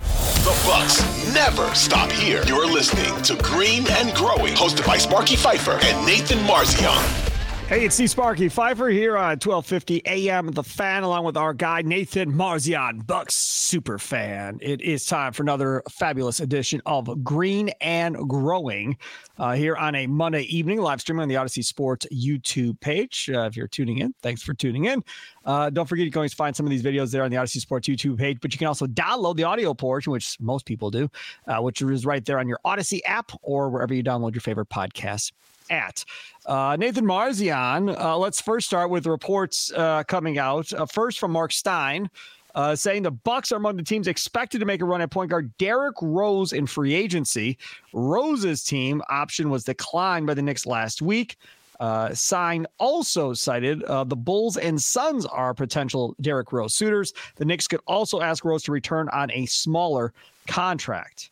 The Bucks never stop here. You're listening to Green and Growing, hosted by Sparky Fifer and Nathan Marzion. Hey, it's Steve Sparky Fifer here on 1250 AM The Fan, along with our guy Nathan Marzion, Bucks super fan. It is time for another fabulous edition of Green and Growing uh, here on a Monday evening, live streaming on the Audacy Sports YouTube page. Uh, if you're tuning in, thanks for tuning in. Uh, don't forget you can always find some of these videos there on the Audacy Sports YouTube page, but you can also download the audio portion, which most people do, uh, which is right there on your Audacy app or wherever you download your favorite podcasts at. Uh, Nathan Marzion, uh, let's first start with reports uh, coming out. Uh, first from Marc Stein. Uh, saying the Bucks are among the teams expected to make a run at point guard Derrick Rose in free agency. Rose's team option was declined by the Knicks last week. Uh, Stein also cited uh, the Bulls and Suns are potential Derrick Rose suitors. The Knicks could also ask Rose to return on a smaller contract.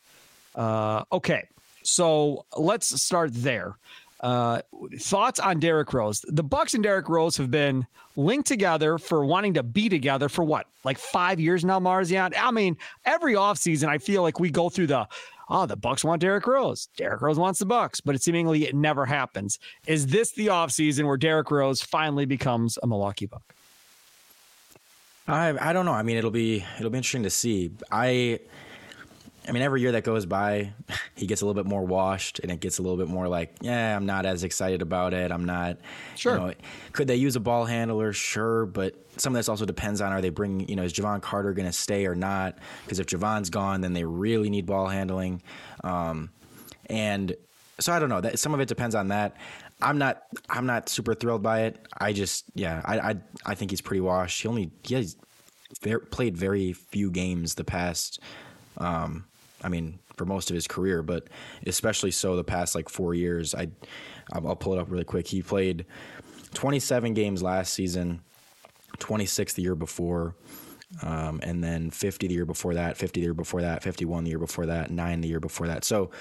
Uh, okay, so let's start there. Uh, thoughts on Derrick Rose? The Bucks and Derrick Rose have been linked together for wanting to be together for what, like five years now, Marzion? I mean, every offseason, I feel like we go through the oh, the Bucks want Derrick Rose. Derrick Rose wants the Bucks, but it seemingly it never happens. Is this the offseason where Derrick Rose finally becomes a Milwaukee Buck? I I don't know. I mean, it'll be it'll be interesting to see. I I mean, every year that goes by, he gets a little bit more washed, and it gets a little bit more like, yeah, I'm not as excited about it. I'm not. Sure. You know, could they use a ball handler? Sure, but some of this also depends on are they bringing, you know, is Jevon Carter going to stay or not? Because if Jevon's gone, then they really need ball handling. Um, and so I don't know. That some of it depends on that. I'm not. I'm not super thrilled by it. I just, yeah, I, I, I think he's pretty washed. He only he has very, played very few games the past. Um, I mean, for most of his career, but especially so the past like four years. I, I'll pull it up really quick. He played 27 games last season, 26 the year before, um, and then 50 the year before that, 50 the year before that, 51 the year before that, nine the year before that. So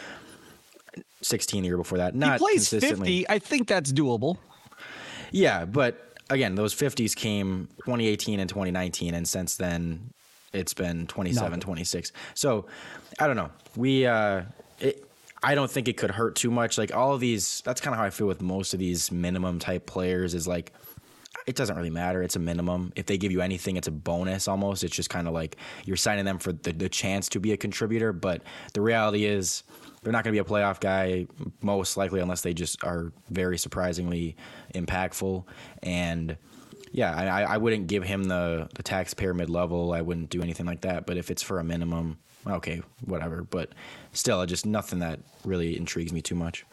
16 the year before that. Not he plays consistently. 50. I think that's doable. Yeah, but again, those 50s came 2018 and 2019, and since then it's been 27, no. 26. So I don't know. We, uh, it, I don't think it could hurt too much. Like all of these, that's kind of how I feel with most of these minimum type players is like, it doesn't really matter. It's a minimum. If they give you anything, it's a bonus almost. It's just kind of like you're signing them for the, the chance to be a contributor. But the reality is, they're not going to be a playoff guy, most likely, unless they just are very surprisingly impactful. And yeah, I, I wouldn't give him the, the taxpayer mid level. I wouldn't do anything like that. But if it's for a minimum, okay, whatever. But still, just nothing that really intrigues me too much.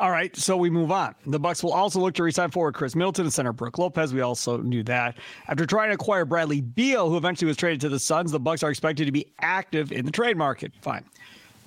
All right, so we move on. The Bucks will also look to resign forward Khris Middleton and center Brook Lopez. We also knew that. After trying to acquire Bradley Beal, who eventually was traded to the Suns, the Bucks are expected to be active in the trade market. Fine.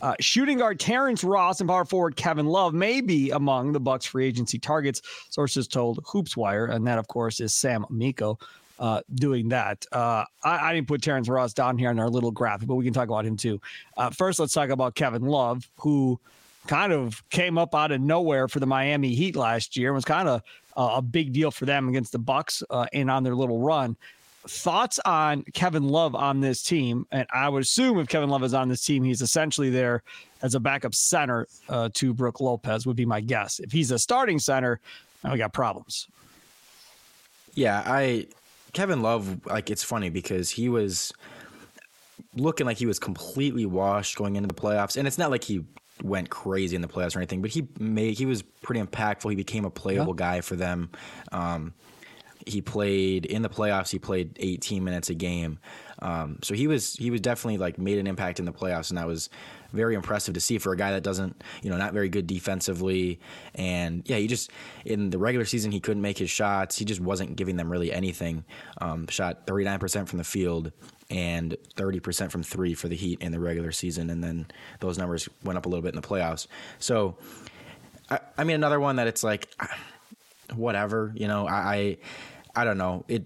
Uh, shooting guard Terrence Ross and power forward Kevin Love may be among the Bucks free agency targets. Sources told HoopsWire, and that of course is Sam Amico uh, doing that. Uh, I, I, didn't put Terrence Ross down here in our little graphic, but we can talk about him too. Uh, first, let's talk about Kevin Love, who kind of came up out of nowhere for the Miami Heat last year and was kind of a big deal for them against the Bucks uh, and on their little run. Thoughts on Kevin Love on this team? And I would assume if Kevin Love is on this team, he's essentially there as a backup center uh, to Brook Lopez, would be my guess. If he's a starting center, we got problems. Yeah, I Kevin Love, like it's funny because he was looking like he was completely washed going into the playoffs. And it's not like he went crazy in the playoffs or anything, but he made he was pretty impactful. He became a playable yeah. guy for them. Um, he played in the playoffs. He played 18 minutes a game, um, so he was he was definitely like made an impact in the playoffs, and that was very impressive to see for a guy that doesn't you know not very good defensively, and yeah, he just in the regular season he couldn't make his shots. He just wasn't giving them really anything. Um, shot 39 percent from the field and 30% from three for the Heat in the regular season. And then those numbers went up a little bit in the playoffs. So, I, I mean, another one that it's like, whatever, you know, I, I, don't know. It,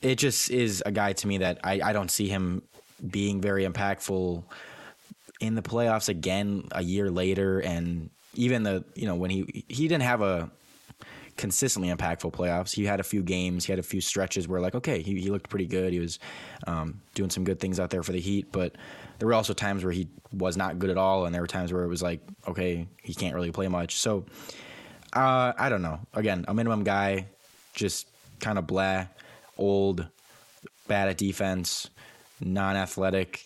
it just is a guy to me that I, I don't see him being very impactful in the playoffs again a year later. And even the, you know, when he, he didn't have a, consistently impactful playoffs. He had a few games, he had a few stretches where like, okay, he, he looked pretty good. He was um, doing some good things out there for the Heat, but there were also times where he was not good at all, and there were times where it was like, okay, he can't really play much. So uh, I don't know. Again, a minimum guy, just kind of blah, old, bad at defense, non-athletic.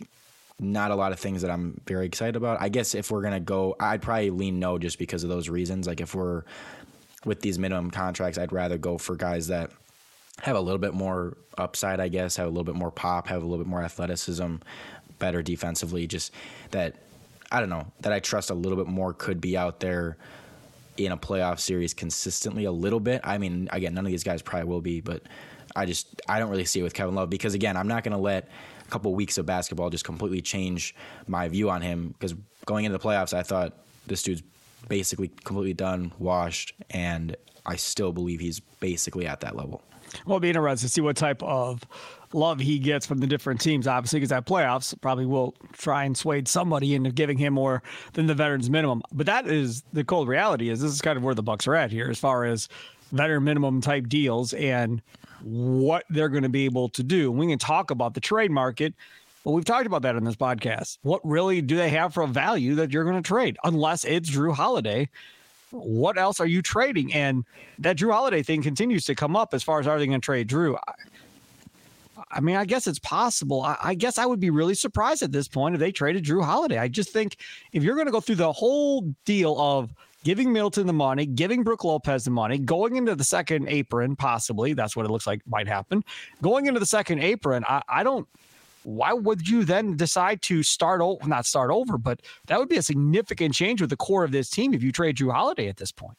Not a lot of things that I'm very excited about. I guess if we're gonna go, I'd probably lean no just because of those reasons. Like if we're with these minimum contracts, I'd rather go for guys that have a little bit more upside, I guess, have a little bit more pop, have a little bit more athleticism, better defensively. Just that, I don't know, that I trust a little bit more could be out there in a playoff series consistently a little bit. I mean, again, none of these guys probably will be, but I just, I don't really see it with Kevin Love because, again, I'm not going to let a couple weeks of basketball just completely change my view on him because going into the playoffs, I thought this dude's basically completely done, washed, and I still believe he's basically at that level. Well, it'll be interesting to see what type of love he gets from the different teams, obviously, because that playoffs probably will try and sway somebody into giving him more than the veterans minimum. But that is the cold reality is this is kind of where the Bucks are at here as far as veteran minimum type deals and what they're going to be able to do. We can talk about the trade market well, we've talked about that in this podcast. What really do they have for a value that you're going to trade? Unless it's Jrue Holiday, what else are you trading? And that Jrue Holiday thing continues to come up as far as are they going to trade Jrue? I, mean, I guess it's possible. I, I, guess I would be really surprised at this point if they traded Jrue Holiday. I just think if you're going to go through the whole deal of giving Middleton the money, giving Brook Lopez the money, going into the second apron, possibly that's what it looks like might happen. Going into the second apron, I, I don't why would you then decide to start over, not start over, but that would be a significant change with the core of this team if you trade Jrue Holiday at this point?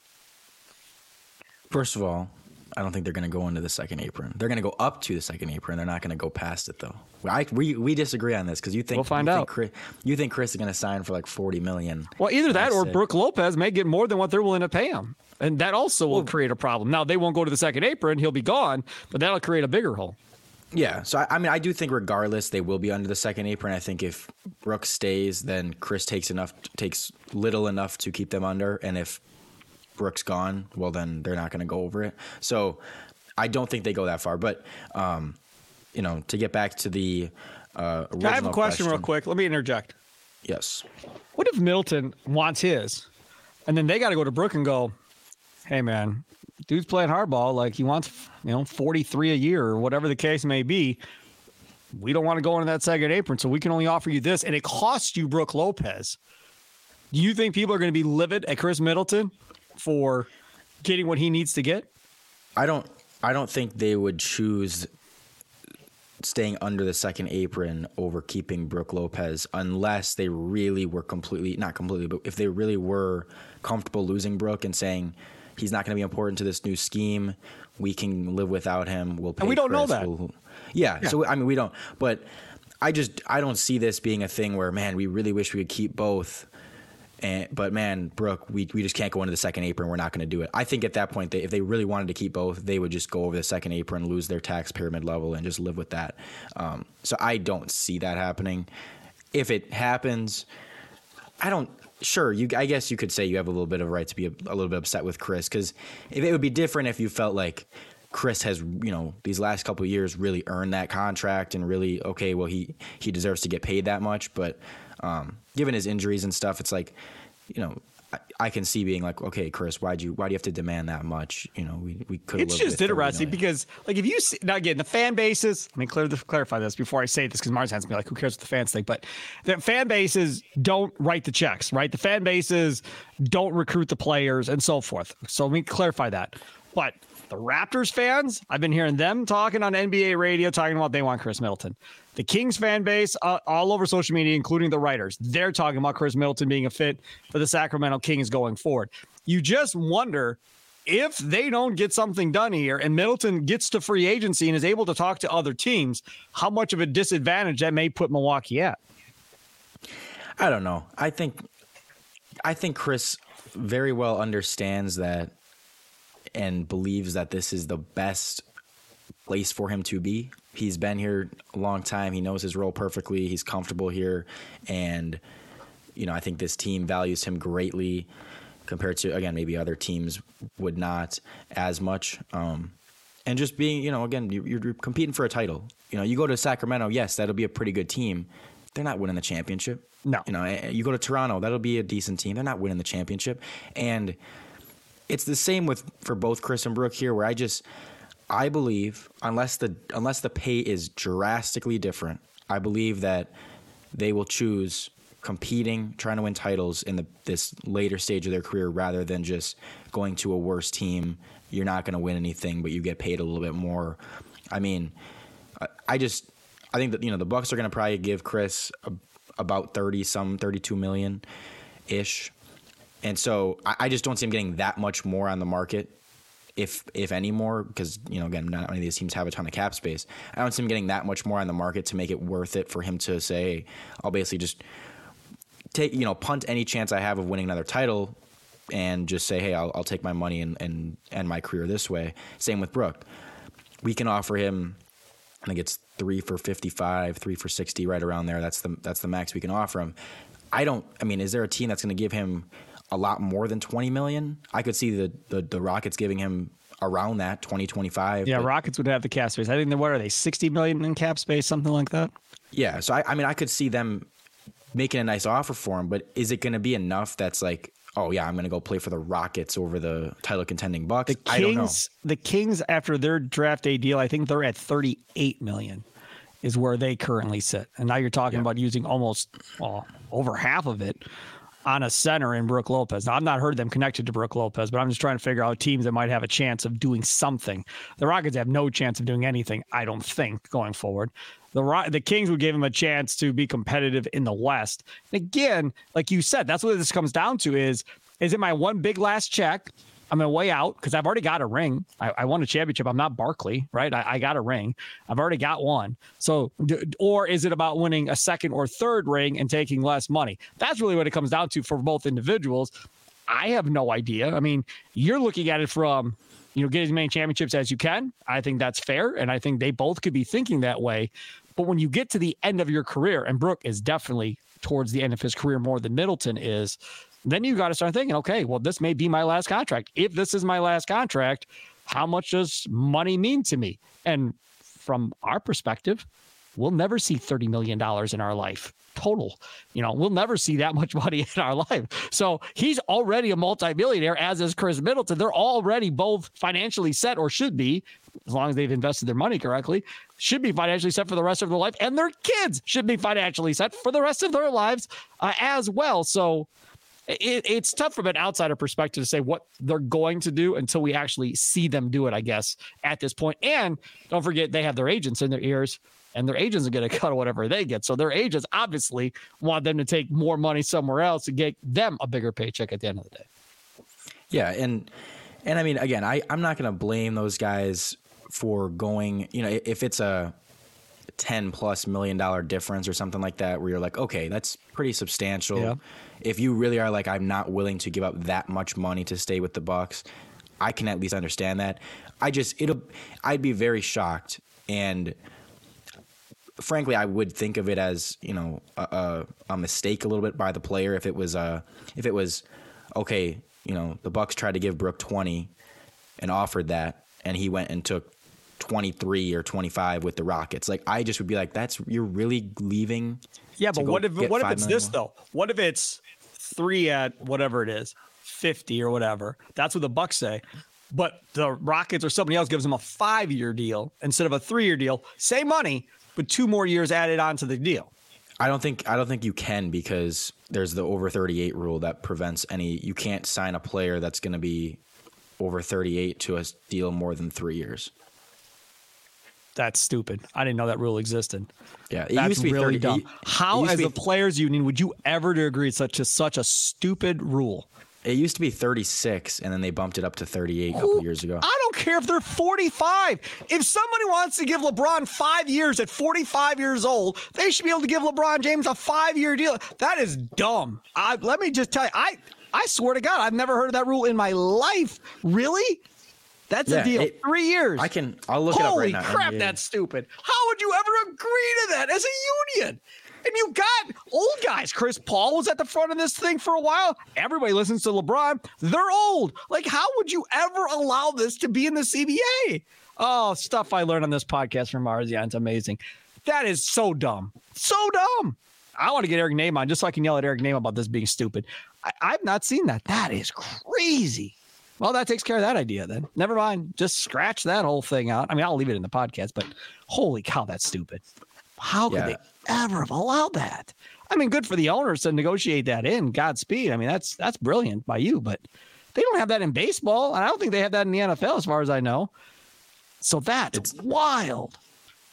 First of all, I don't think they're going to go into the second apron. They're going to go up to the second apron. They're not going to go past it though. I, we we disagree on this because you think we'll find you out. Think Khris, you think Khris is going to sign for like forty million? Well, either that or Brook Lopez may get more than what they're willing to pay him, and that also will well, create a problem. Now they won't go to the second apron; he'll be gone, but that'll create a bigger hole. Yeah, so I, I, mean, I do think regardless they will be under the second apron. I think if Brooks stays, then Khris takes enough, takes little enough to keep them under, and if Brooks gone, well then they're not going to go over it. So I don't think they go that far. But um, you know, to get back to the uh, I have a question, question real quick. Let me interject. Yes. What if Middleton wants his, and then they got to go to Brook and go, "Hey man, dude's playing hardball. Like he wants, you know, 43 a year or whatever the case may be. We don't want to go into that second apron, so we can only offer you this. And it costs you Brook Lopez. Do you think people are going to be livid at Khris Middleton for getting what he needs to get? I don't I don't think they would choose staying under the second apron over keeping Brook Lopez unless they really were completely not completely, but if they really were comfortable losing Brook and saying, He's not going to be important to this new scheme. We can live without him. We'll pay. And we don't Khris. know that. We'll, yeah, yeah. So I mean, we don't. But I just I don't see this being a thing where man, we really wish we could keep both. And, but man, Brook, we, we just can't go into the second apron. We're not going to do it. I think at that point, they, if they really wanted to keep both, they would just go over the second apron, lose their taxpayer mid level, and just live with that. Um, so I don't see that happening. If it happens, I don't sure, you I guess you could say you have a little bit of a right to be a, a little bit upset with Khris because it would be different if you felt like Khris has, you know, these last couple years really earned that contract and really okay, well he he deserves to get paid that much, but um, given his injuries and stuff, it's like, you know, I can see being like, okay, Khris, why'd you why do you have to demand that much? You know, we we could. It's just interesting because, like, if you see, now again, the fan bases. I mean, clear clarify this before I say this because Mars has me like, who cares what the fans think? But the fan bases don't write the checks, right? The fan bases don't recruit the players and so forth. So let me clarify that. But the Raptors fans, I've been hearing them talking on NBA radio, talking about they want Khris Middleton. The Kings fan base, uh, all over social media, including the writers, they're talking about Khris Middleton being a fit for the Sacramento Kings going forward. You just wonder if they don't get something done here and Middleton gets to free agency and is able to talk to other teams, how much of a disadvantage that may put Milwaukee at. I don't know. I think I think Khris very well understands that and believes that this is the best place for him to be. He's been here a long time. He knows his role perfectly. He's comfortable here. And, you know, I think this team values him greatly compared to, again, maybe other teams would not as much. Um, and just being, you know, again, you're competing for a title. You know, you go to Sacramento, yes, that'll be a pretty good team. They're not winning the championship. No. You know, eh, you go to Toronto, that'll be a decent team. They're not winning the championship. And it's the same with for both Khris and Brook here, where I just I believe unless the unless the pay is drastically different, I believe that they will choose competing, trying to win titles in the this later stage of their career rather than just going to a worse team. You're not going to win anything, but you get paid a little bit more. I mean, I just I think that you know the Bucks are going to probably give Khris a, about thirty some thirty two million ish and so I, I just don't see him getting that much more on the market if if any more, because you know again, not many of these teams have a ton of cap space. I don't see him getting that much more on the market to make it worth it for him to say, I'll basically just take you know punt any chance I have of winning another title, and just say, hey, I'll, I'll take my money and, and end my career this way. Same with Brook. We can offer him. I think it's three for fifty-five, three for sixty, right around there. That's the that's the max we can offer him. I don't. I mean, is there a team that's going to give him? A lot more than 20 million. I could see the the, the Rockets giving him around that 20 25 yeah rockets would have the cap space. I think they what are they 60 million in cap space something like that? Yeah so i, I mean i could see them making a nice offer for him but is it going to be enough that's like oh yeah i'm going to go play for the rockets over the title contending bucks? The kings the kings after their draft day deal i think they're at 38 million is where they currently sit. And now you're talking yeah. about using almost well, over half of it on a center in Brook Lopez. Now, I've not heard them connected to Brook Lopez, but I'm just trying to figure out teams that might have a chance of doing something. The Rockets have no chance of doing anything, I don't think, going forward. The the Kings would give him a chance to be competitive in the West. And again, like you said, that's what this comes down to: is is it my one big last check? I'm to way out because I've already got a ring. I, I, won a championship. I'm not Barkley, right? I, I, got a ring. I've already got one. So, or is it about winning a second or third ring and taking less money? That's really what it comes down to for both individuals. I have no idea. I mean, you're looking at it from, you know, get as many championships as you can. I think that's fair. And I think they both could be thinking that way. But when you get to the end of your career, and Brook is definitely towards the end of his career more than Middleton is, then you got to start thinking, okay, well, this may be my last contract. If this is my last contract, how much does money mean to me? And from our perspective, we'll never see $30 million in our life total. You know, we'll never see that much money in our life. So he's already a multimillionaire, as is Khris Middleton. They're already both financially set or should be, as long as they've invested their money correctly, should be financially set for the rest of their life. And their kids should be financially set for the rest of their lives uh, as well. So, it, it's tough from an outsider perspective to say what they're going to do until we actually see them do it, I guess, at this point. And don't forget, they have their agents in their ears, and their agents are going to cut whatever they get. So their agents obviously want them to take more money somewhere else to get them a bigger paycheck at the end of the day. Yeah. And, and I mean, again, I, I'm not going to blame those guys for going, you know, if it's a, 10 plus million dollar difference or something like that where you're like okay that's pretty substantial yeah. if you really are like i'm not willing to give up that much money to stay with the bucks i can at least understand that i just it'll i'd be very shocked and frankly i would think of it as you know a, a, a mistake a little bit by the player if it was uh if it was okay you know the bucks tried to give brook 20 and offered that and he went and took 23 or 25 with the Rockets. Like I just would be like, that's you're really leaving. Yeah, but what if what if it's this though? What if it's three at whatever it is, 50 or whatever. That's what the Bucks say. But the Rockets or somebody else gives them a five year deal instead of a three year deal. Same money, but two more years added onto the deal. I don't think I don't think you can because there's the over 38 rule that prevents any. You can't sign a player that's going to be over 38 to a deal more than three years. That's stupid. I didn't know that rule existed. Yeah, it That's used to be really 30 dumb. it- it How, to as be- a players' union, would you ever to agree to such a such a stupid rule? It used to be 36, and then they bumped it up to 38 a couple years ago. I don't care if they're 45. If somebody wants to give LeBron five years at 45 years old, they should be able to give LeBron James a five year deal. That is dumb. I, let me just tell you, I, I swear to God, I've never heard of that rule in my life. Really? That's Yeah, a deal. it- Three years. I can. I'll look it up Holy right now. crap, that's stupid. How would you ever agree to that as a union? And you got old guys. Chris Paul was at the front of this thing for a while. Everybody listens to LeBron. They're old. Like, how would you ever allow this to be in the CBA? Oh, stuff I learned on this podcast from Marzion. It's amazing. That is so dumb. So dumb. I want to get Eric Nehm on just so I can yell at Eric Nehm about this being stupid. I, I've not seen that. That is crazy. Well, that takes care of that idea then. Never mind. Just scratch that whole thing out. I mean, I'll leave it in the podcast, but holy cow, that's stupid. How could Yeah. they ever have allowed that? I mean, good for the owners to negotiate that in. Godspeed. I mean, that's that's brilliant by you, but they don't have that in baseball, and I don't think they have that in the NFL, as far as I know. So that's It's- wild.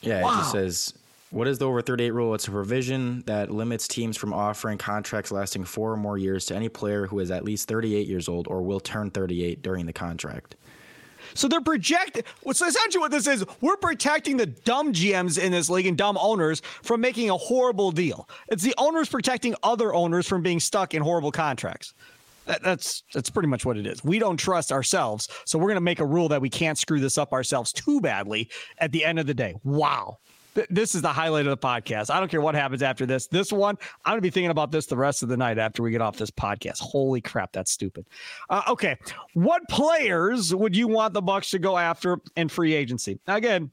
Yeah, it just says what is the over 38 rule? It's a provision that limits teams from offering contracts lasting four or more years to any player who is at least 38 years old or will turn 38 during the contract. So they're projecting. So essentially, what this is, we're protecting the dumb GMs in this league and dumb owners from making a horrible deal. It's the owners protecting other owners from being stuck in horrible contracts. That, that's that's pretty much what it is. We don't trust ourselves, so we're going to make a rule that we can't screw this up ourselves too badly. At the end of the day, wow. Th- This is the highlight of the podcast. I don't care what happens after this. This one, I'm to be thinking about this the rest of the night after we get off this podcast. Holy crap, that's stupid. Uh, okay, what players would you want the Bucks to go after in free agency? Now, again,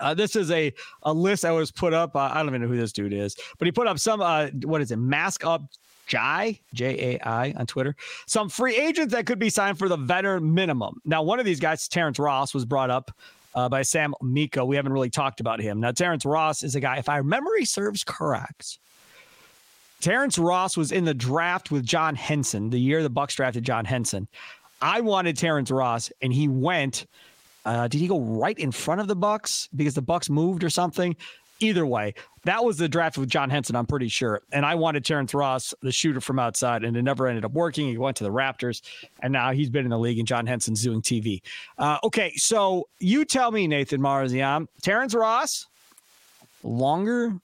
uh, this is a, a list that was put up. Uh, I don't even know who this dude is, but he put up some, uh, what is it, Mask Up Jai, J A I on Twitter, some free agents that could be signed for the veteran minimum. Now, one of these guys, Terrence Ross, was brought up uh, by Sam Amico. We haven't really talked about him. Now, Terrence Ross is a guy, if our memory serves correct, Terrence Ross was in the draft with John Henson the year the Bucks drafted John Henson. I wanted Terrence Ross, and he went. Uh, did he go right in front of the Bucks because the Bucks moved or something? Either way, that was the draft with John Henson. I'm pretty sure, and I wanted Terrence Ross, the shooter from outside, and it never ended up working. He went to the Raptors, and now he's been in the league, and John Henson's doing TV. Uh, okay, so you tell me, Nathan Marzion, Terrence Ross, longer,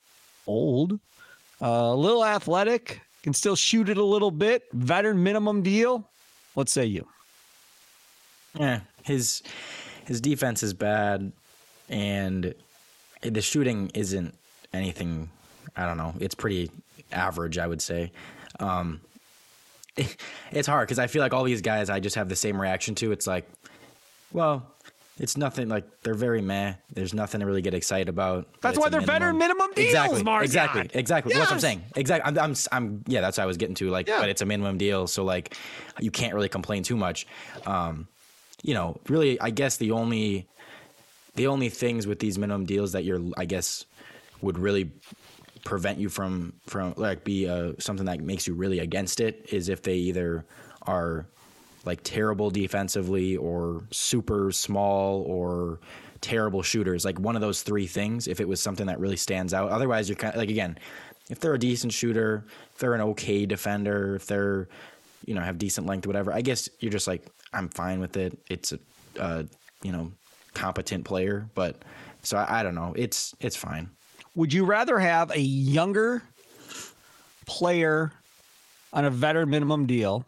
old, uh, a little athletic, can still shoot it a little bit, veteran minimum deal. What say you? Yeah, his his defense is bad, and the shooting isn't anything. I don't know. It's pretty average, I would say. Um, it's hard because I feel like all these guys, I just have the same reaction to. It's like, well, it's nothing. Like they're very meh. There's nothing to really get excited about. That's why they're veteran minimum deals, Exactly. Exactly. Exactly. That's what I'm saying. Exactly. I'm, I'm. I'm. Yeah. That's what I was getting to. Like, Yeah. but it's a minimum deal, so like, you can't really complain too much. Um, you know, really, I guess the only the only things with these minimum deals that you're, I guess, would really prevent you from from like be uh, something that makes you really against it is if they either are like terrible defensively or super small or terrible shooters. Like one of those three things if it was something that really stands out. Otherwise you're kind of like again if they're a decent shooter if they're an okay defender if they're you know have decent length whatever i guess you're just like i'm fine with it. It's a uh, you know competent player but so I, I don't know it's it's fine Would you rather have a younger player on a veteran minimum deal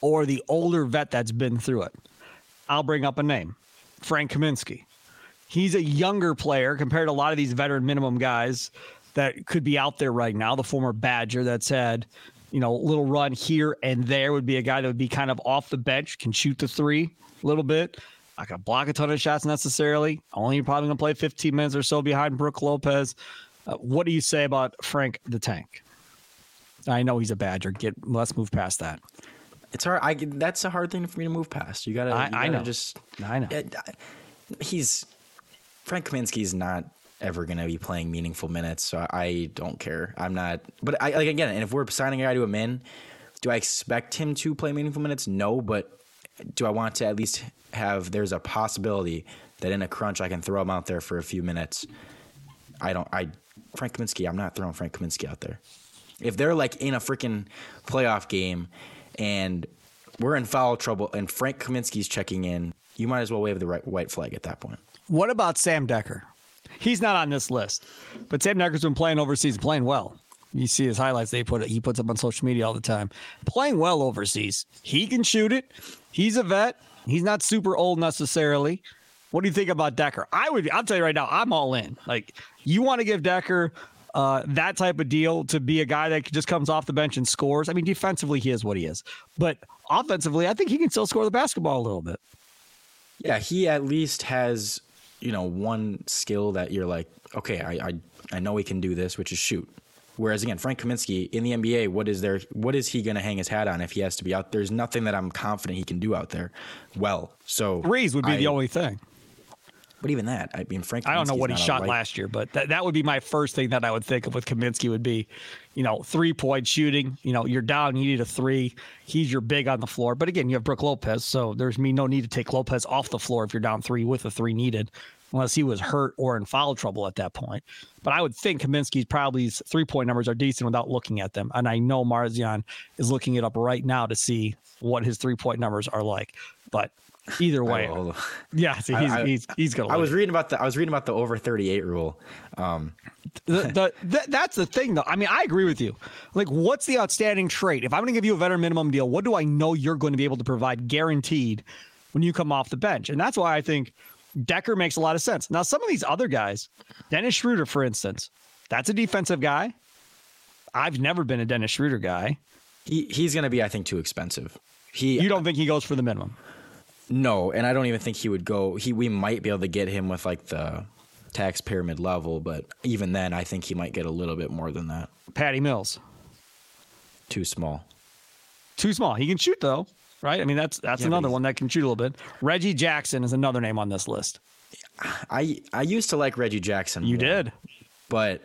or the older vet that's been through it? I'll bring up a name Frank Kaminsky. He's a younger player compared to a lot of these veteran minimum guys that could be out there right now. The former Badger that's had, you know, a little run here and there would be a guy that would be kind of off the bench, can shoot the three a little bit. Not gonna block a ton of shots necessarily. Only probably gonna play 15 minutes or so behind Brook Lopez. Uh, what do you say about Frank the Tank? I know he's a Badger. Get let's move past that. It's hard. I that's a hard thing for me to move past. You gotta. I- you gotta know. Just I know. it- he's Frank Kaminsky's not ever going to be playing meaningful minutes, so I don't care. I'm not. But I like again, and if we're signing a guy to a min, do I expect him to play meaningful minutes? No, but do I want to at least have? There's a possibility that in a crunch I can throw him out there for a few minutes. I don't. I Frank Kaminsky. I'm not throwing Frank Kaminsky out there. If they're like in a freaking playoff game and we're in foul trouble and Frank Kaminsky's checking in, you might as well wave the right, white flag at that point. What about Sam Dekker? He's not on this list, but Sam Dekker's been playing overseas, playing well. You see his highlights; they put. He puts up on social media all the time. Playing well overseas. He can shoot it. He's a vet. He's not super old necessarily. What do you think about Dekker? I would. I'll tell you right now. I'm all in. Like you want to give Dekker uh, that type of deal to be a guy that just comes off the bench and scores. I mean, defensively he is what he is, but offensively, I think he can still score the basketball a little bit. Yeah, he at least has, you know, one skill that you're like, okay, I I, I know he can do this, which is shoot. Whereas again, Frank Kaminsky in the NBA, what is there? What is he going to hang his hat on if he has to be out? There's nothing that I'm confident he can do out there. Well, so Threes would be the only thing. But even that, I mean, Frank. I don't know what he shot light- last year, but that, that would be my first thing that I would think of with Kaminsky would be, you know, three point shooting. You know, you're down, you need a three. He's your big on the floor. But again, you have Brook Lopez, so there's me no need to take Lopez off the floor if you're down three with a three needed, unless he was hurt or in foul trouble at that point. But I would think Kaminsky's probably three point numbers are decent without looking at them. And I know Marzion is looking it up right now to see what his three point numbers are like. But either way, yeah, so he's, I- he's, he's going to I was reading about the I was reading about the over 38 rule. Um, the, the, th- that's the thing, though. I mean, I agree with you. Like, what's the outstanding trait? If I'm going to give you a veteran minimum deal, what do I know you're going to be able to provide guaranteed when you come off the bench? And that's why I think Dekker makes a lot of sense. Now, some of these other guys, Dennis Schroeder, for instance, that's a defensive guy. I've never been a Dennis Schroeder guy. he he's going to be, I think, too expensive. He You don't think he goes for the minimum? No, and I don't even think he would go. He we might be able to get him with like the taxpayer mid level, but even then, I think he might get a little bit more than that. Patty Mills, Too small. too small. He can shoot though, right? I mean, that's that's Yeah, another one that can shoot a little bit. Reggie Jackson is another name on this list. I I used to like Reggie Jackson. You more, did. but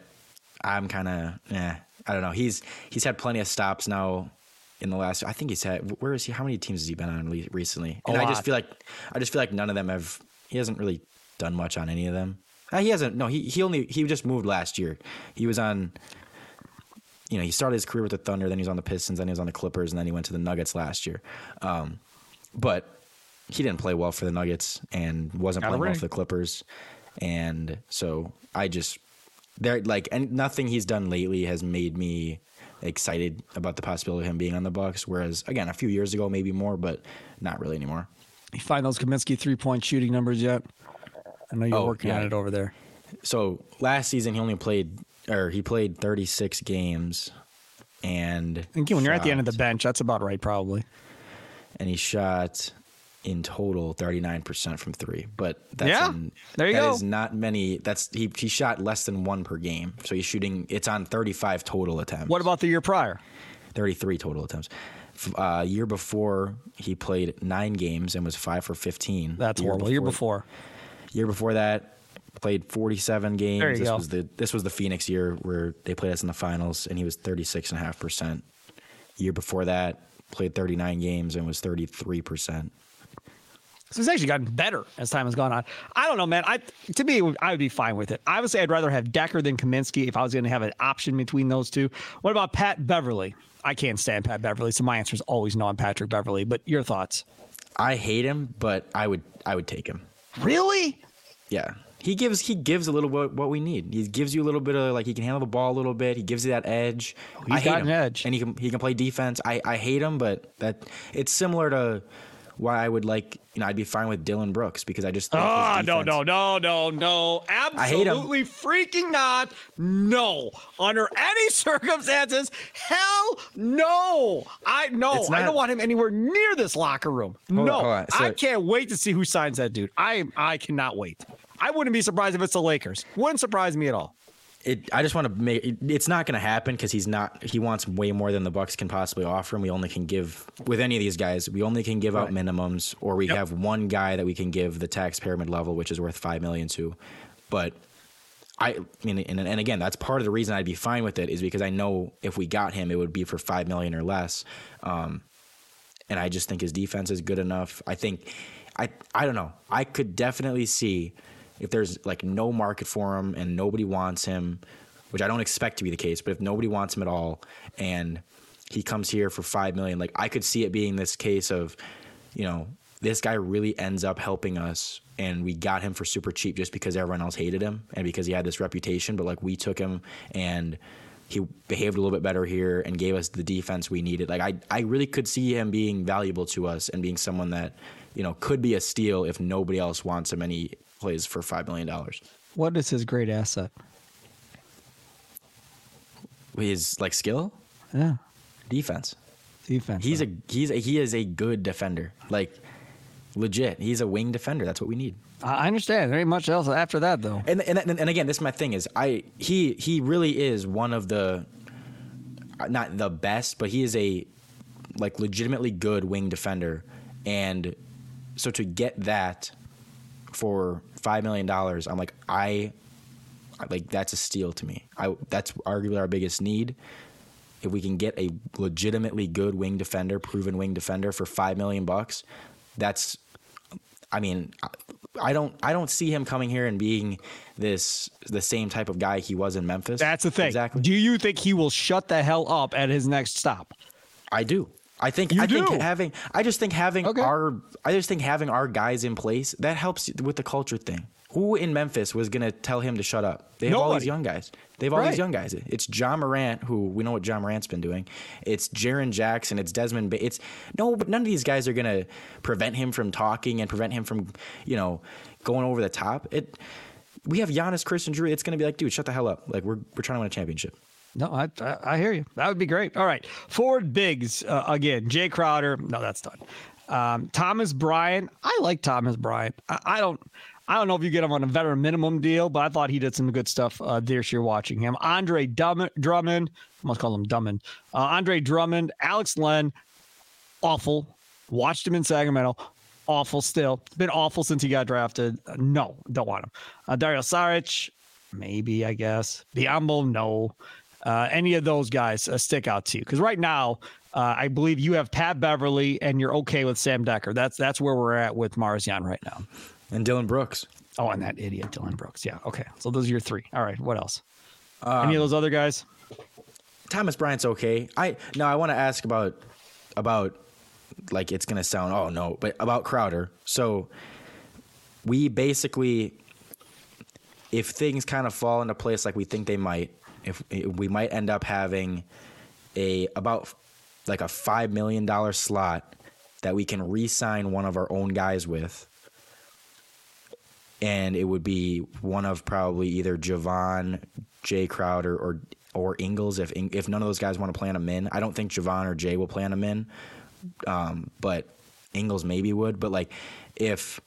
I'm kind of yeah. I don't know. He's he's had plenty of stops now in the last. I think he's had. Where is he? How many teams has he been on recently? And I just feel like I just feel like none of them have. He hasn't really done much on any of them. Uh, he hasn't. No, he he only he just moved last year. He was on. You know, he started his career with the Thunder, then he was on the Pistons, then he was on the Clippers, and then he went to the Nuggets last year. Um, but he didn't play well for the Nuggets and wasn't Got playing well for the Clippers, and so I just there like and nothing he's done lately has made me excited about the possibility of him being on the Bucks. Whereas again, a few years ago, maybe more, but not really anymore. You find those Kaminsky three point shooting numbers yet? I know you're Oh, working on it over there. So last season he only played or he played 36 games, and again, when you're at the end of the bench, that's about right, probably. and he shot in total 39% from three. But that's Yeah, there you that go. is not many. That's he he shot less than one per game. So he's shooting. It's on 35 total attempts. What about the year prior? 33 total attempts? Uh, year before he played nine games and was five for 15. That's horrible. Year before. Year before that, played 47 games. This go. was the this was the Phoenix year where they played us in the finals, and he was 36 and a half percent. Year before that, played 39 games and was 33 percent. So it's actually gotten better as time has gone on. I don't know, man. I to me, I would be fine with it. Obviously, I'd rather have Dekker than Kaminsky if I was going to have an option between those two. What about Pat Beverley? I can't stand Pat Beverley, so my answer is always no on Patrick Beverley. But your thoughts? I hate him, but I would I would take him. Really? Yeah. He gives he gives a little bit what we need. He gives you a little bit of like he can handle the ball a little bit. He gives you that edge. he's I hate got him. an edge. and he can he can play defense. I I hate him, but that it's similar to why I would like you know I'd be fine with Dillon Brooks because I just think his Ah, no, no, no, no, no. Absolutely freaking not. No. Under any circumstances, hell no. I no. It's I don't want him anywhere near this locker room. Hold no. on, hold on. So- I can't wait to see who signs that dude. I I cannot wait. Wouldn't be surprised if it's the Lakers. Wouldn't surprise me at all. it, I just want to make it, it's not going to happen because he's not. He wants way more than the Bucks can possibly offer him. We only can give with any of these guys. We only can give out minimums, or we Yep. have one guy that we can give the taxpayer mid level, which is worth five million to. But I mean, and, and again, that's part of the reason I'd be fine with it is because I know if we got him, it would be for five million or less. Um, and I just think his defense is good enough. I think, I I don't know. I could definitely see if there's like no market for him and nobody wants him, which I don't expect to be the case. But if nobody wants him at all, and he comes here for five million, like I could see it being this case of, you know, this guy really ends up helping us, and we got him for super cheap just because everyone else hated him and because he had this reputation. But like we took him and he behaved a little bit better here and gave us the defense we needed. Like I, I really could see him being valuable to us and being someone that, you know, could be a steal if nobody else wants him and he plays for five million dollars. What is his great asset? His like skill, Yeah, defense. defense. He's a he's a, he is a good defender. Like legit, he's a wing defender. That's what we need. I I understand. There ain't much else after that, though. And and and again, this is my thing is I he he really is one of the not the best, but he is a like legitimately good wing defender. And so to get that for five million dollars, I'm like I like that's a steal to me. I that's arguably our biggest need. If we can get a legitimately good wing defender, proven wing defender for five million bucks, that's I mean, I don't I don't see him coming here and being this the same type of guy he was in Memphis. That's the thing. Exactly. Do you think he will shut the hell up at his next stop? I do. I think You I do? think having I just think having Okay. our I just think having our guys in place that helps with the culture thing. Who in Memphis was gonna tell him to shut up? They have all these young guys. They have all Right. these young guys. It's John Morant, who we know what John Morant's been doing. It's Jaren Jackson. It's Desmond. Ba- it's no, but none of these guys are gonna prevent him from talking and prevent him from, you know, going over the top. It. We have Giannis, Christian Drew. It's gonna be like, dude, shut the hell up. Like we're we're trying to win a championship. No, I, I I hear you. That would be great. All right, Ford Biggs uh, again. Jae Crowder. No, that's done. Um, Thomas Bryant. I like Thomas Bryant. I, I don't. I don't know if you get him on a veteran minimum deal, but I thought he did some good stuff uh, this year watching him. Andre Drummond. I must call him Drummond. Uh, Andre Drummond. Alex Len. Awful. Watched him in Sacramento. Awful still. Been awful since he got drafted. Uh, no, don't want him. Uh, Dario Saric. Maybe, I guess. Biyombo, no. Uh, any of those guys uh, stick out to you? Because right now, uh, I believe you have Pat Beverley and you're okay with Sam Dekker. That's that's where we're at with Marzion right now. And Dillon Brooks. Oh, and that idiot Dillon Brooks. Yeah. Okay. So those are your three. All right. What else? any of those other guys? Thomas Bryant's okay. I now I want to ask about about like it's gonna sound oh no, but about Crowder. So we basically, if things kind of fall into place like we think they might, if, we might end up having a about like a five million dollar slot that we can re-sign one of our own guys with. And it would be one of probably either Jevon, Jae Crowder, or or Ingles. If if none of those guys want to play on a min, I don't think Jevon or Jae will play on a min. Um, but Ingles maybe would. But like, if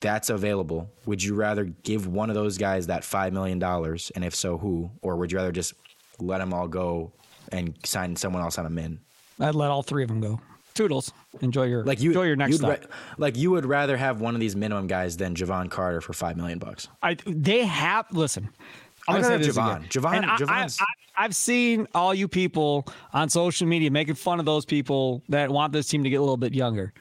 that's available, would you rather give one of those guys that five million dollars, and if so, who? Or would you rather just let them all go and sign someone else on a min? I'd let all three of them go. Toodles. Enjoy your Like you, enjoy your next stop. ra- like you would rather have one of these minimum guys than Jevon Carter for five million bucks. I they have listen. I'm I'd rather Jevon. Jevon- And I, I, I, I've seen all you people on social media making fun of those people that want this team to get a little bit younger.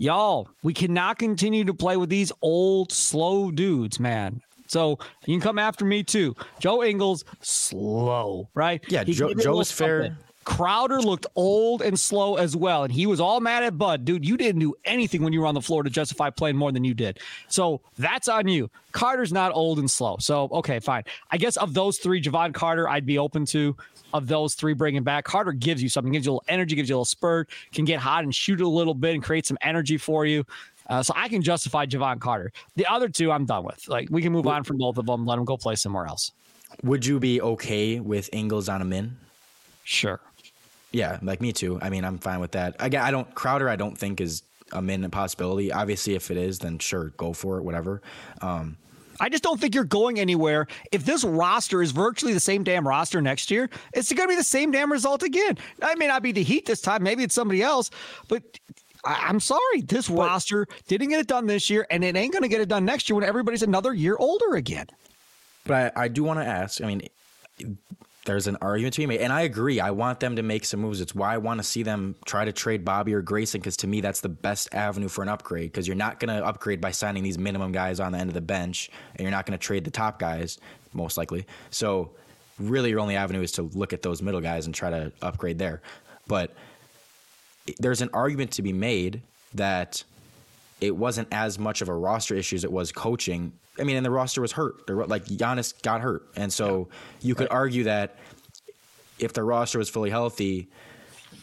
Y'all, we cannot continue to play with these old, slow dudes, man. So you can come after me too. Joe Ingles, slow, right? Yeah, He Joe- it Joe's fair. Crowder looked old and slow as well, and he was all mad at Bud. Dude, you didn't do anything when you were on the floor to justify playing more than you did. So that's on you. Carter's not old and slow. So, okay, fine. I guess of those three, Jevon Carter, I'd be open to. Of those three, bringing back Carter gives you something, gives you a little energy, gives you a little spurt, can get hot and shoot a little bit and create some energy for you. Uh, so I can justify Jevon Carter. The other two, I'm done with. Like we can move on from both of them. Let them go play somewhere else. Would you be okay with Ingles on a min? Sure. Yeah, like me too. I mean, I'm fine with that. Again, I don't Crowder. I don't think is a min possibility. Obviously, if it is, then sure, go for it. Whatever. Um, I just don't think you're going anywhere. If this roster is virtually the same damn roster next year, it's going to be the same damn result again. It may not be the Heat this time. Maybe it's somebody else, but I, am sorry. This but, roster didn't get it done this year, and it ain't going to get it done next year when everybody's another year older again. But I, I do want to ask. I mean, there's an argument to be made, and I agree. I want them to make some moves. It's why I want to see them try to trade Bobby or Grayson because to me that's the best avenue for an upgrade. Because you're not going to upgrade by signing these minimum guys on the end of the bench, and you're not going to trade the top guys most likely. So really, your only avenue is to look at those middle guys and try to upgrade there. But there's an argument to be made that it wasn't as much of a roster issue as it was coaching. I mean, and the roster was hurt. Like Giannis got hurt, and so yeah. you could right. argue that if the roster was fully healthy,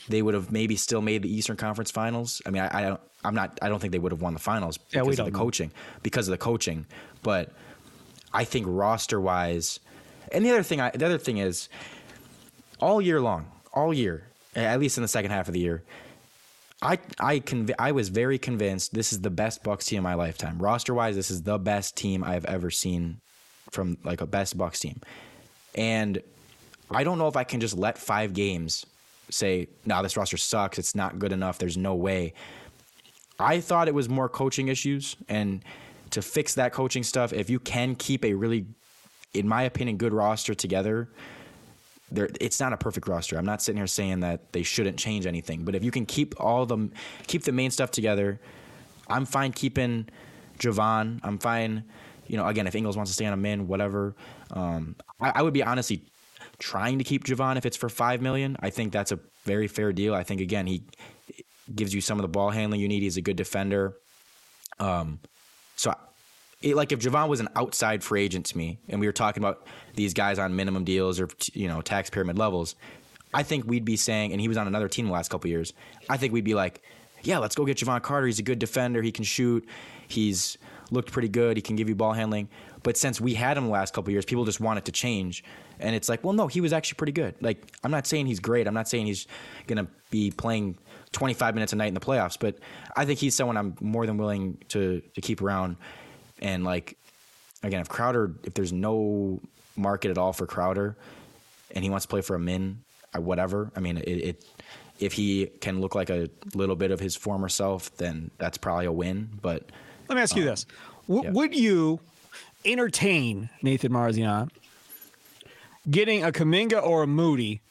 they would have maybe still made the Eastern Conference Finals. I mean, I, I don't, I'm not, I don't think they would have won the finals because yeah, of the know. coaching, because of the coaching. But I think roster wise, and the other thing, I, the other thing is, all year long, all year, at least in the second half of the year, I I conv- I was very convinced this is the best Bucks team in my lifetime. Roster wise, this is the best team I've ever seen from like a best Bucks team. And I don't know if I can just let five games say, "No, nah, this roster sucks. It's not good enough. There's no way." I thought it was more coaching issues, and to fix that coaching stuff, if you can keep a really, in my opinion, good roster together, there it's not a perfect roster. I'm not sitting here saying that they shouldn't change anything, but if you can keep all the keep the main stuff together, I'm fine keeping Jevon. I'm fine. You know, again, if Ingles wants to stay on a min, whatever. Um, I, I, would be honestly trying to keep Jevon if it's for five million. I think that's a very fair deal. I think again he gives you some of the ball handling you need. He's a good defender. Um, so it, like if Jevon was an outside free agent to me, and we were talking about these guys on minimum deals or you know taxpayer mid levels, I think we'd be saying, and he was on another team the last couple years. I think we'd be like, yeah, let's go get Jevon Carter. He's a good defender. He can shoot. He's looked pretty good. He can give you ball handling. But since we had him the last couple years, people just want it to change. And it's like, well, no, he was actually pretty good. Like, I'm not saying he's great. I'm not saying he's going to be playing 25 minutes a night in the playoffs, but I think he's someone I'm more than willing to, to keep around. And like again, if Crowder, if there's no market at all for Crowder, and he wants to play for a min, uh, whatever. I mean, it, it if he can look like a little bit of his former self, then that's probably a win. But let me ask you um, this: w- yeah. Would you entertain Nathan Marzion getting a Kuminga or a Moody,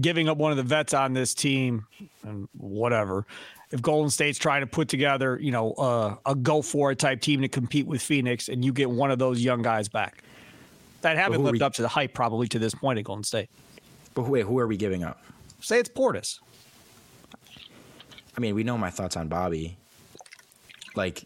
giving up one of the vets on this team, and whatever, if Golden State's trying to put together, you know, uh, a go for it type team to compete with Phoenix, and you get one of those young guys back that haven't lived we, up to the hype probably to this point at Golden State. But wait, who are we giving up? Say it's Portis. I mean, we know my thoughts on Bobby. Like,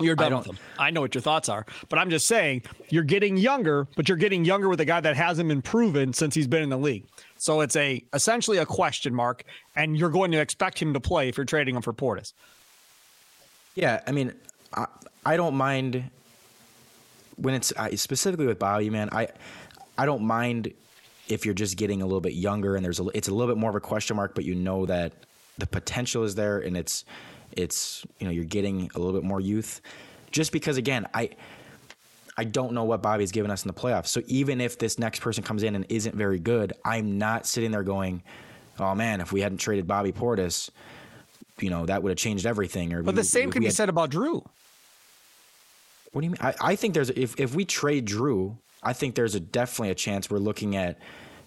you're done with him. I know what your thoughts are, but I'm just saying you're getting younger, but you're getting younger with a guy that hasn't been proven since he's been in the league. So it's a essentially a question mark, and you're going to expect him to play if you're trading him for Portis. Yeah, I mean, I, I don't mind when it's I, specifically with Bobby, man. I I don't mind if you're just getting a little bit younger and there's a it's a little bit more of a question mark, but you know that the potential is there and it's it's you know you're getting a little bit more youth. Just because again, I I don't know what Bobby's given us in the playoffs. So even if this next person comes in and isn't very good, I'm not sitting there going, "Oh man, if we hadn't traded Bobby Portis, you know that would have changed everything." Or but we, the same can be had, said about Jrue. What do you mean? I, I think there's if if we trade Jrue, I think there's a definitely a chance we're looking at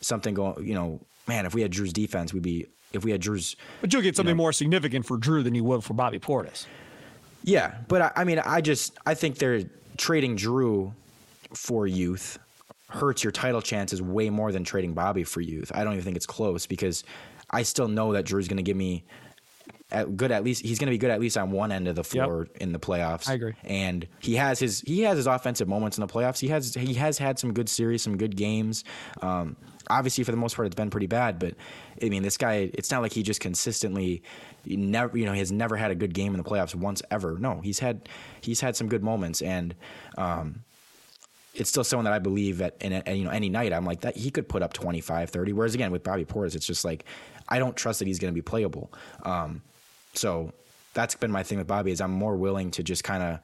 something going. You know, man, if we had Jrue's defense, we'd be if we had Jrue's. But you'll get something you know, more significant for Jrue than you would for Bobby Portis. Yeah, but I, I mean, I just I think they're trading Jrue for youth hurts your title chances way more than trading Bobby for youth. I don't even think it's close because I still know that Jrue's going to give me at good at least he's going to be good at least on one end of the floor yep. in the playoffs. I agree. And he has his he has his offensive moments in the playoffs. He has he has had some good series, some good games. Um, obviously, for the most part, it's been pretty bad. But I mean, this guy, it's not like he just consistently never you know he has never had a good game in the playoffs once ever. No, he's had he's had some good moments and. Um, it's still someone that I believe that in a, you know any night I'm like that he could put up 25 30 whereas again with Bobby Portis it's just like I don't trust that he's going to be playable um, so that's been my thing with Bobby is I'm more willing to just kind of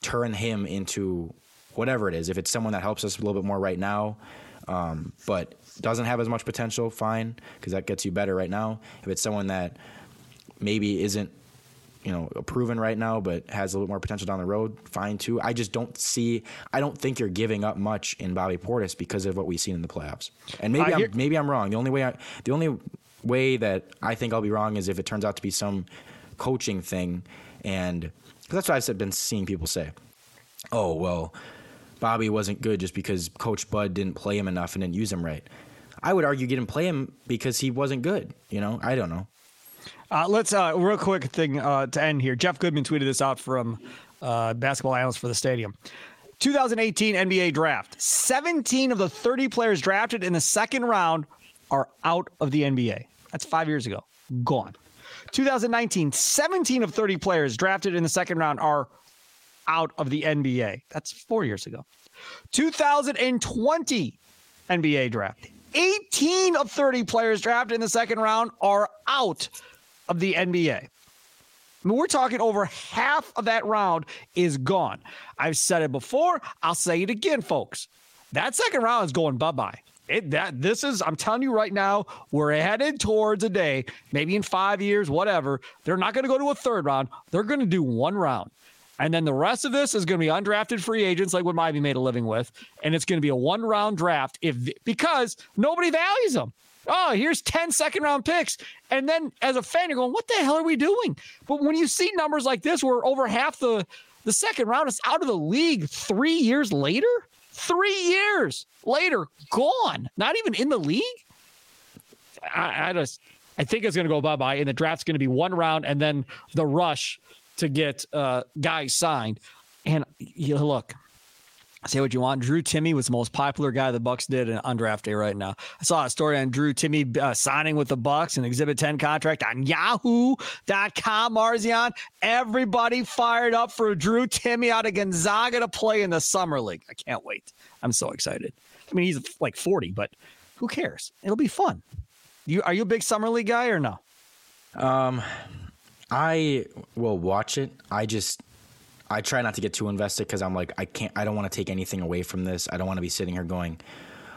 turn him into whatever it is. If it's someone that helps us a little bit more right now, um, but doesn't have as much potential, fine, because that gets you better right now. If it's someone that maybe isn't you know proven right now, but has a little more potential down the road, fine too. I just don't see. I don't think you're giving up much in Bobby Portis because of what we've seen in the playoffs. And maybe I'm, maybe I'm wrong. The only way I, the only way that I think I'll be wrong is if it turns out to be some coaching thing, and because that's what I've been seeing people say. Oh well, Bobby wasn't good just because Coach Bud didn't play him enough and didn't use him right. I would argue didn't play him because he wasn't good. You know, I don't know. Uh, let's uh, real quick thing uh, to end here. Jeff Goodman tweeted this out from uh, basketball analyst for the stadium. 2018 NBA draft. 17 of the 30 players drafted in the second round are out of the NBA. That's five years ago. Gone. 2019, 17 of 30 players drafted in the second round are out of the NBA. That's four years ago. 2020 NBA draft. 18 of 30 players drafted in the second round are out of the NBA. I mean, we're talking over half of that round is gone. I've said it before. I'll say it again, folks. That second round is going bye bye. It, that this is I'm telling you right now, we're headed towards a day, maybe in five years, whatever. They're not going to go to a third round. They're going to do one round. And then the rest of this is going to be undrafted free agents like what Miami made a living with. And it's going to be a one round draft if because nobody values them. Oh, here's 10 second round picks. And then as a fan, you're going, what the hell are we doing? But when you see numbers like this where over half the, the second round is out of the league three years later, three years later, gone, not even in the league. I, I just, I think it's going to go bye bye. And the draft's going to be one round and then the rush to get uh, guys signed. And you look, say what you want. Drew Timme was the most popular guy the Bucks did on draft day right now. I saw a story on Drew Timme uh, signing with the Bucks an Exhibit 10 contract on Yahoo.com. Marzion, everybody fired up for Drew Timme out of Gonzaga to play in the summer league. I can't wait. I'm so excited. I mean, he's like 40, but who cares? It'll be fun. You are you a big summer league guy or no? Um, I will watch it. I just I try not to get too invested because I'm like I can't. I don't want to take anything away from this. I don't want to be sitting here going,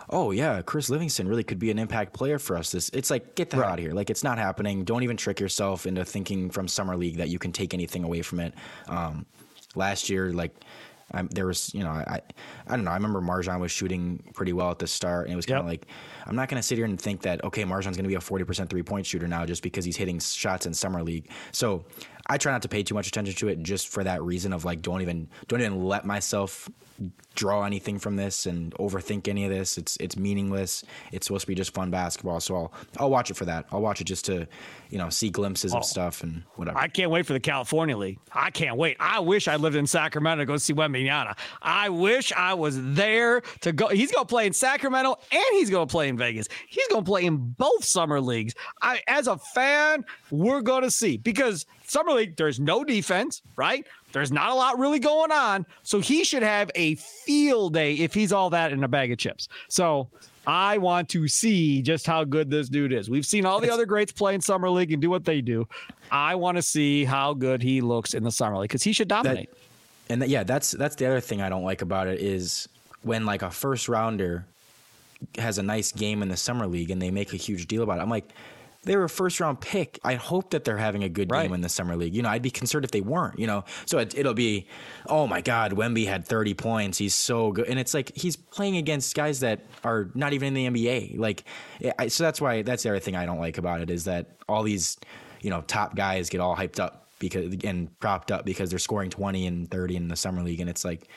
"Oh yeah, Chris Livingston really could be an impact player for us." This it's like get the right. hell out of here. Like it's not happening. Don't even trick yourself into thinking from summer league that you can take anything away from it. Um, last year, like I'm, there was, you know, I, I don't know. I remember MarJon was shooting pretty well at the start, and it was kind of yep. like, I'm not going to sit here and think that okay, MarJon's going to be a 40% three point shooter now just because he's hitting shots in summer league. So I try not to pay too much attention to it just for that reason of like, don't even don't even let myself draw anything from this and overthink any of this. It's it's meaningless. It's supposed to be just fun basketball. So I'll I'll watch it for that. I'll watch it just to, you know, see glimpses oh, of stuff and whatever. I can't wait for the California League. I can't wait. I wish I lived in Sacramento to go see Wembanyama. I wish I was there to go. He's going to play in Sacramento and he's going to play in Vegas. He's going to play in both summer leagues. I as a fan, we're going to see because summer league there's no defense, right? There's not a lot really going on. So he should have a field day if he's all that in a bag of chips. So I want to see just how good this dude is. We've seen all the other greats play in summer league and do what they do. I want to see how good he looks in the summer league because he should dominate. That, and that, yeah, that's that's the other thing I don't like about it is when like a first rounder has a nice game in the summer league and they make a huge deal about it. I'm like, they were a first round pick. I hope that they're having a good right. game in the summer league. You know, I'd be concerned if they weren't. You know, so it, will be, oh my God, Wemby had 30 points. He's so good, and it's like he's playing against guys that are not even in the NBA. Like, I, so that's why that's the other thing I don't like about it is that all these, you know, top guys get all hyped up because and propped up because they're scoring 20 and 30 in the summer league, and it's like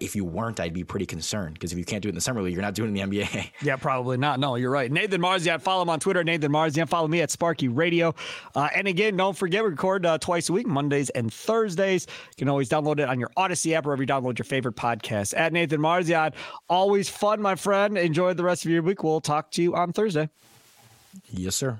if you weren't, I'd be pretty concerned because if you can't do it in the summer league, you're not doing it in the NBA. Yeah, probably not. No, you're right. Nathan Marzion, follow him on Twitter, Nathan Marzion. Follow me at Sparky Radio. Uh, and again, don't forget, we record uh, twice a week, Mondays and Thursdays. You can always download it on your Audacy app, or wherever you download your favorite podcast. At Nathan Marzion, always fun, my friend. Enjoy the rest of your week. We'll talk to you on Thursday. Yes, sir.